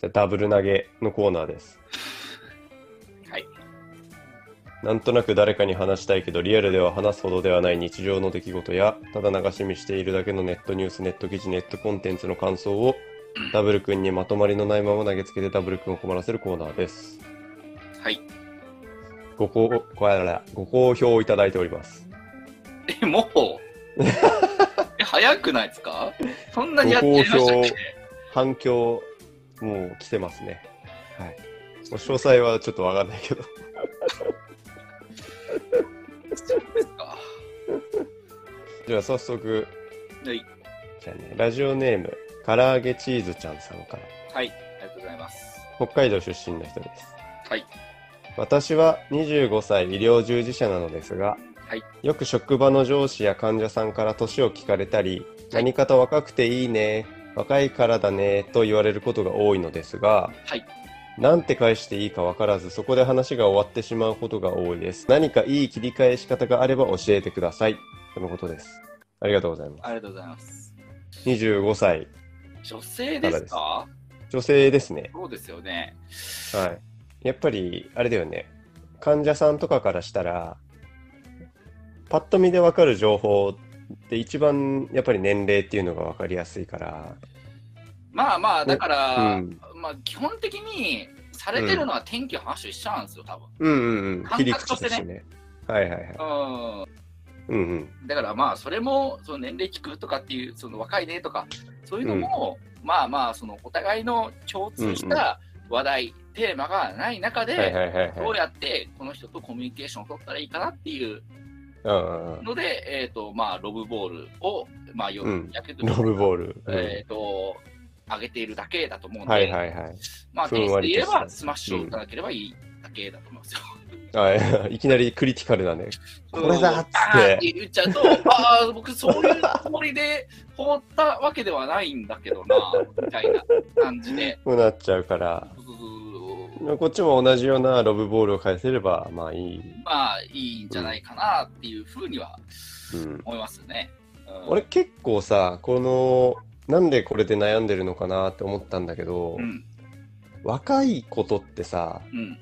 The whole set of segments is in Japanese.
じゃあダブル投げのコーナーです。はい。なんとなく誰かに話したいけど、リアルでは話すほどではない日常の出来事や、ただ流し見しているだけのネットニュース、ネット記事、ネットコンテンツの感想を、ダブル君にまとまりのないまま投げつけてダブル君を困らせるコーナーです。はい。ご好ごご好評いただいております。え、もう？え、早くないですか？そんなにやってましたっご好評け反響、もう来てますね。はい。もう詳細はちょっとわかんないけど。ですか。じゃあ早速、はい。じゃあね、ラジオネーム、唐揚げチーズちゃんさんから。はい。ありがとうございます。北海道出身の人です。はい。私は25歳医療従事者なのですが、はいよく職場の上司や患者さんから年を聞かれたり、何かと若くていいね、若いからだねと言われることが多いのですが、はい。なんて返していいか分からず、そこで話が終わってしまうことが多いです。何かいい切り返し方があれば教えてください。とのことです。ありがとうございまありがとうございます。す。25歳、女性ですか？女性ですね。そうですよね。はい。やっぱり、あれだよね。患者さんとかからしたら、パッと見でわかる情報って一番やっぱり年齢っていうのがわかりやすいから。まあまあ、だから、うんまあ基本的にされてるのは天気の話と一緒なんですよ、多分。うんうんうん。感切り覚としてね口としてね。はいはいはい。うん。うんうん。だからまあ、それも、その年齢聞くとかっていう、その若いねとか、そういうのも、まあまあ、そのお互いの共通した話題、テーマがない中で。どうやってこの人とコミュニケーションを取ったらいいかなっていううんうんうん。ので、えっ、と、まあ、ロブボールを、まあ、ようんやけど、ロブボール。うんえっ、と、上げているだけだと思うんで、はいはいはい。まあ、ふテニスで言えば、スマッシュを打たなければいいだけだと思いますよ。あいきなりクリティカルだね。これだっつってって言っちゃうと、ああ、僕、そういうつもりで放ったわけではないんだけどな、みたいな感じで。こうなっちゃうから。そうそうそうこっちも同じようなロブボールを返せれば、まあいい。まあ、いいんじゃないかなっていうふうにはうん。思いますね。うん俺結構さ、この、なんでこれで悩んでるのかなって思ったんだけど、うん、若いことってさ、うん、い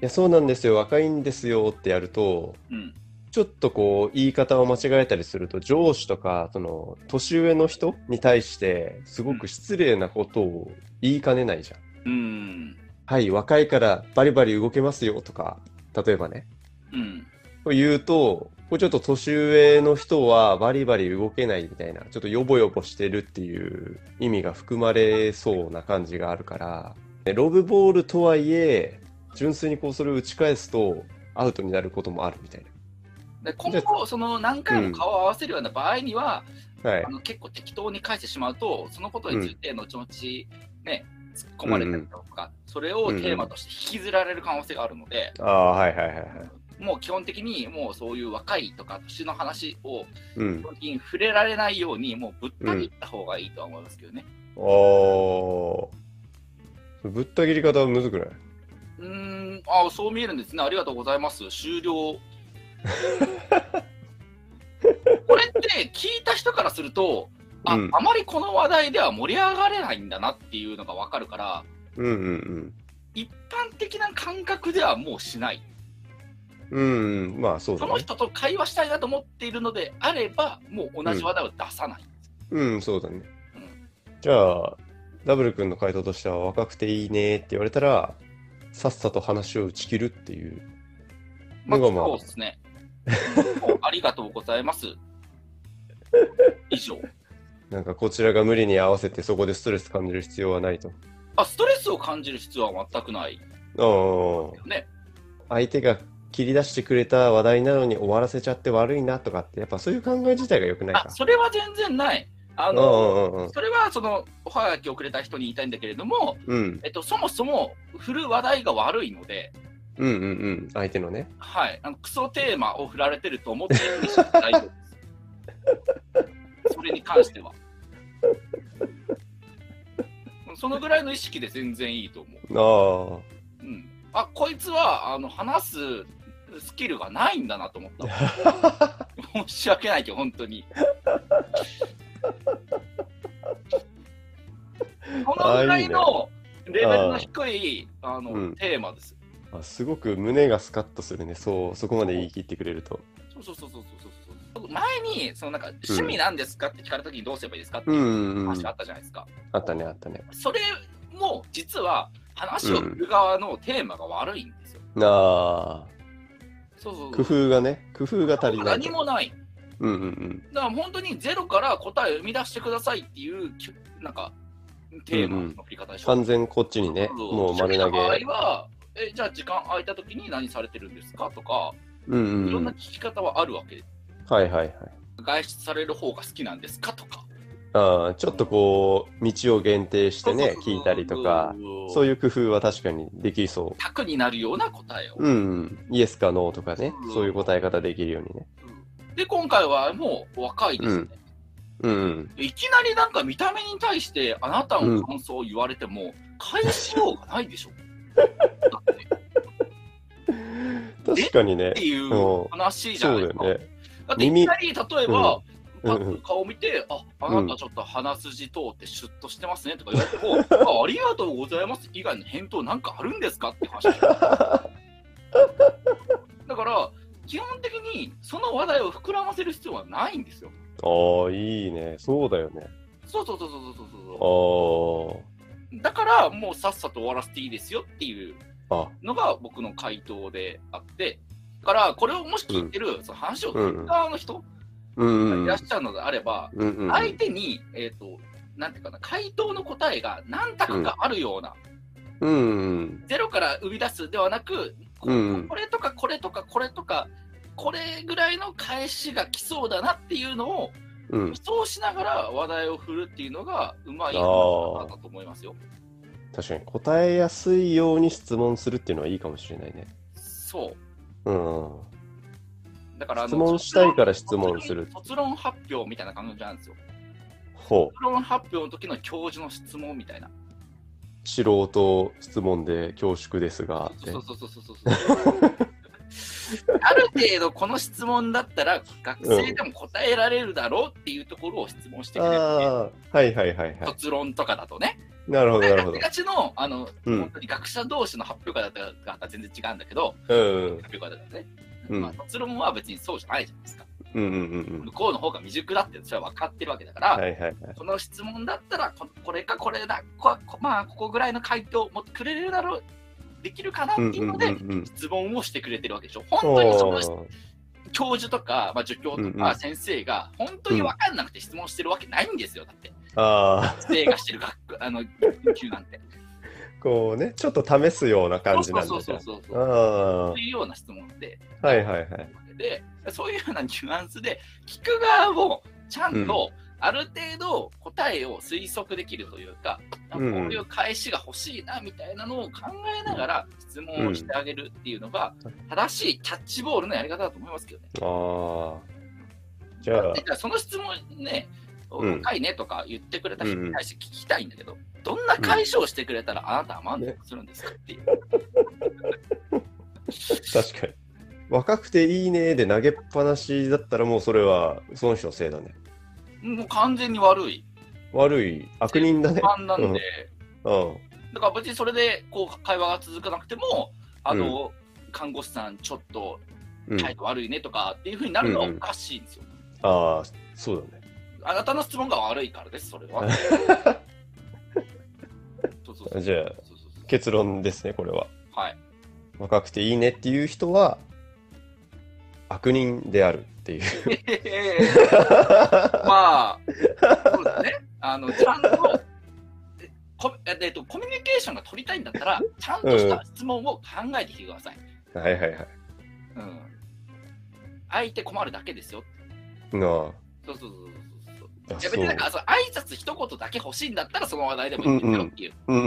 や、そうなんですよ、若いんですよってやると、うん。ちょっとこう、言い方を間違えたりすると、上司とか、その、年上の人に対して、すごく失礼なことを言いかねないじゃん。うん、はい、若いからバリバリ動けますよとか、例えばね。うん、と言うと、こうちょっと年上の人はバリバリ動けないみたいな、ちょっとヨボヨボしてるっていう意味が含まれそうな感じがあるから、ねロブボールとはいえ、純粋にこうそれを打ち返すとアウトになることもあるみたいで今後、その何回も顔を合わせるような場合には、な。はいあ。の結構適当に返してしまうと、そのことについて後々ね、突っ込まれたりとか、それをテーマとして引きずられる可能性があるので、ああ、はいはいはいはい。もう基本的にもうそういう若いとか年の話をうん触れられないように、もうぶった切った方がいいとは思いますけどね。おー。ぶった切り方はむずくない？うーん、あそう見えるんですね。ありがとうございます。終了。これって聞いた人からすると、あ、うんあまりこの話題では盛り上がれないんだなっていうのがわかるから、うんうん一般的な感覚ではもうしない。うん。うん、まあそうだね。その人と会話したいなと思っているのであれば、もう同じ話題を出さない。うん、そうだねうん。じゃあ、ダブル君の回答としては若くていいねって言われたら、さっさと話を打ち切るっていうまあ、のがまあそうですね。ありがとうございます。以上。なんかこちらが無理に合わせてそこでストレス感じる必要はないと。あ、ストレスを感じる必要は全くないあよね。あ、相手が切り出してくれた話題なのに終わらせちゃって悪いなとかって、やっぱそういう考え自体が良くないあ、か。それは全然ない。あうんの、それはそのおはがきをくれた人に言いたいんだけれども、うん。えっと、そもそも振る話題が悪いので、うんうんうん。相手のね。はい、あのクソテーマを振られてると思ってるんで 大丈夫です。それに関しては。そのぐらいの意識で全然いいと思う。ああ。うん、あこいつはあの話すスキルがないんだなと思った。申し訳ないけど、本当に。このぐらいのレベルの低いあの、うんテーマです。あすごく胸がスカッとするね。そう、そこまで言い切ってくれると。そうそうそうそうそうそう。前に、そのなんか、趣味なんですかって聞かれた時にどうすればいいですかってういうんうん。話があったじゃないですか。あったね、あったね。それも実は話を振る側のテーマが悪いんですよ。あそうそうあ、工夫がね、工夫が足りないと。何もない。うんうんうん。だから本当にゼロから答えを生み出してくださいっていう、きなんか、テーマの振り方でしょ。完全こっちにね、もう丸投げ。場合は、え、じゃあ時間空いた時に何されてるんですかとか、うんいろんな聞うん。き方はあるわけではいはいはい。外出される方が好きなんですかとか。ああ、ちょっとこう、道を限定してね、聞いたりとか、そういう。工夫は確かにできそ100になるような答えを。う。うんうん。イエスかノーとかねうん、そういう答え方できるようにね。で、今回はもう若いですね。うんうん。いきなりなんか見た目に対してあなたの感想を言われても、返しようがないでしょ。確かにねっ。ていう話じゃそないですか。うだよね。だっていきなり例えば、うんパうんッと顔見て、あ、あなたちょっと鼻筋通ってシュッとしてますねとか言われても、あありがとうございます以外の返答なんかあるんですかって話 だから、基本的にその話題を膨らませる必要はないんですよ。ああ、いいね。そうだよね。そうそうそうそうそうそうあそう。だから、もうさっさと終わらせていいですよっていうのが僕の回答であって、だから、これをもし聞いてる、その話を聞く側の人がいらっ。しゃるのであれば。相手に、えっ、と、なんていうかな、回答の答えが何択かあるような。ゼロから生み出すではなく、これとかこれとかこれとか、これぐらいの返しが来そうだなっていうのをうん予。想しながら話題を振るっていうのがうまい方だと思いますよ。確かに答えやすいように質問するっていうのはいいかもしれないね。そう。うん。だから質問したいから質問する卒論発表みたいな感じなんですよ。ほう。卒論発表の時の教授の質問みたいな。素人質問で恐縮ですが。そうそうそうそうそうそう。ある程度この質問だったら学生でも答えられるだろうっていうところを質問してくれる、ああ、はいはいはいはい。卒論とかだとね。なるほどなるほどガチ。のあの、うん本当に学者同士の発表会だったら全然違うんだけど、うん。発表会だったらね。うんまあ、卒論は別にそうじゃないじゃないですか。うんうんうん向こうの方が未熟だってそれは分かってるわけだかうん。ら、はいはいはい。この質問だったらこ、これかこれだ、ここまあ、ここぐらいの回答をくれるだろう、できるかなってうんいうので、うんうんうん。質問をしてくれてるわけでしょ。本当にその教授とか、まあ、助教とか先生が本当に分かんなくて質問してるわけないんですよ。だって、あ学生がしてる学あの研究なんて。あ、こうね、ちょっと試すような感じなんだじゃそうそうそうそうあ。あそういうような質問で、あ、はいはいはい。で、そういうようなニュアンスで、聞く側もちゃんと、ある程度答えを推測できるというか、こううんいう返しが欲しいなみたいなのを考えながら質問をしてあげるっていうのが、正しいキャッチボールのやり方だと思いますけどね。ああ。じゃあその質問ね、うん若いねとか言ってくれた人に対して聞きたいんだけど、どんな解消してくれたらあなたは満足するんですか？っていう。確かに。若くていいねで投げっぱなしだったらもうそれはその人のせいだね。もう完全に悪い。悪い悪人だね。不安なんで、うん。だから別にそれでこう会話が続かなくても、あの、看護師さんちょっとうん、態度悪いねとかっていうふうになるのはおかしいんですよ。ああ、そうだね。あなたの質問が悪いからです、それは。そうそうそうじゃあそうそうそう結論ですね、これは。はい。若くていいねっていう人は悪人であるっていう。まあ、そうだね。あの、ちゃんと、えっと、コミュニケーションが取りたいんだったら、ちゃんとした質問を考えてきてください。はいはいはい。うん。相手困るだけですよ。なあ。そうそうそうそうや別になんかその挨拶一言だけ欲しいんだったらその話題でもいいんですよっていう、うんうん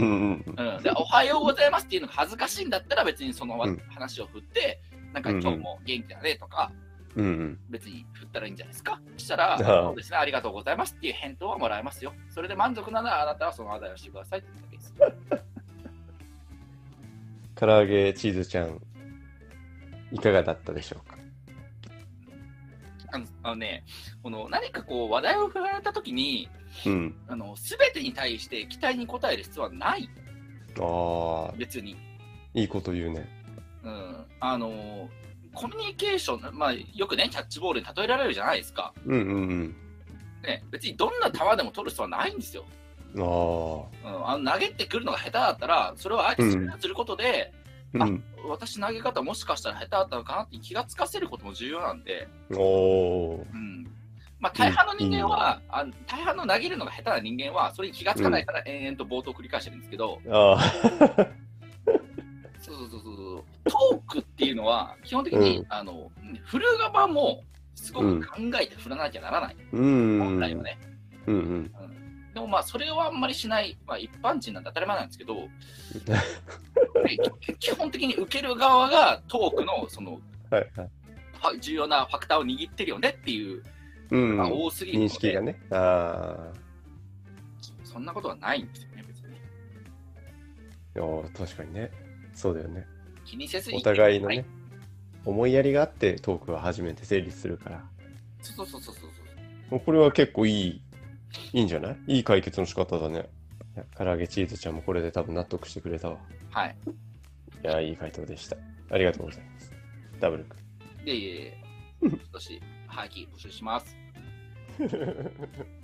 うん。うん。でおはようございますっていうのが恥ずかしいんだったら別にその話を振って、なんか今日も元気だねとかうんうん。別に振ったらいいんじゃないですか？そしたらそうですねありがとうございますっていう返答はもらえますよ。それで満足ならあなたはその話題をしてくださいってだけです。唐揚げチーズちゃん、いかがだったでしょうか？あのあのねこの何かこう話題を振られた時にうん。あの全てに対して期待に応える必要はないああ、別に。いいこと言うね。うん。あのーコミュニケーション、まあ、よくね、キャッチボールに例えられるじゃないですか。うんうんね、別にどんな球でも取る必要はないんですよ。うん。あうん、あの投げてくるのが下手だったら、それをあえてスルーすることで、あ。うん。私投げ方もしかしたら下手だったのかなって気がつかせることも重要なんで、おおうんまあ、大半の人間は、あ大半の投げるのが下手な人間は、それに気がつかないから延々と冒頭を繰り返してるんですけど、ー。ああ。そうそうそうそう、トークっていうのは、基本的に、うんあの振る側もすごく考えて振らなきゃならない、うん。本来はね。うんうん。でもまあ、それをあんまりしない、まあ、一般人なんて当たり前なんですけど、で 基本的に受ける側がトークのそのはいはい。は重要なファクターを握ってるよねっていううんのが多すぎるの認で、識がね。ああ。そんなことはないんですよね、別に。いやー確かにね。そうだよね。気にせずにお互いのはいね、思いやりがあってトークは初めて成立するから。そうそうそうそうそう。もうこれは結構いい、いいんじゃない？いい解決の仕方だね。いや唐揚げチーズちゃんもこれで多分納得してくれたわ。はい。いやーいい回答でした。ありがとうございます。ダブル君。で、いえいえ、今年、はがき募集します。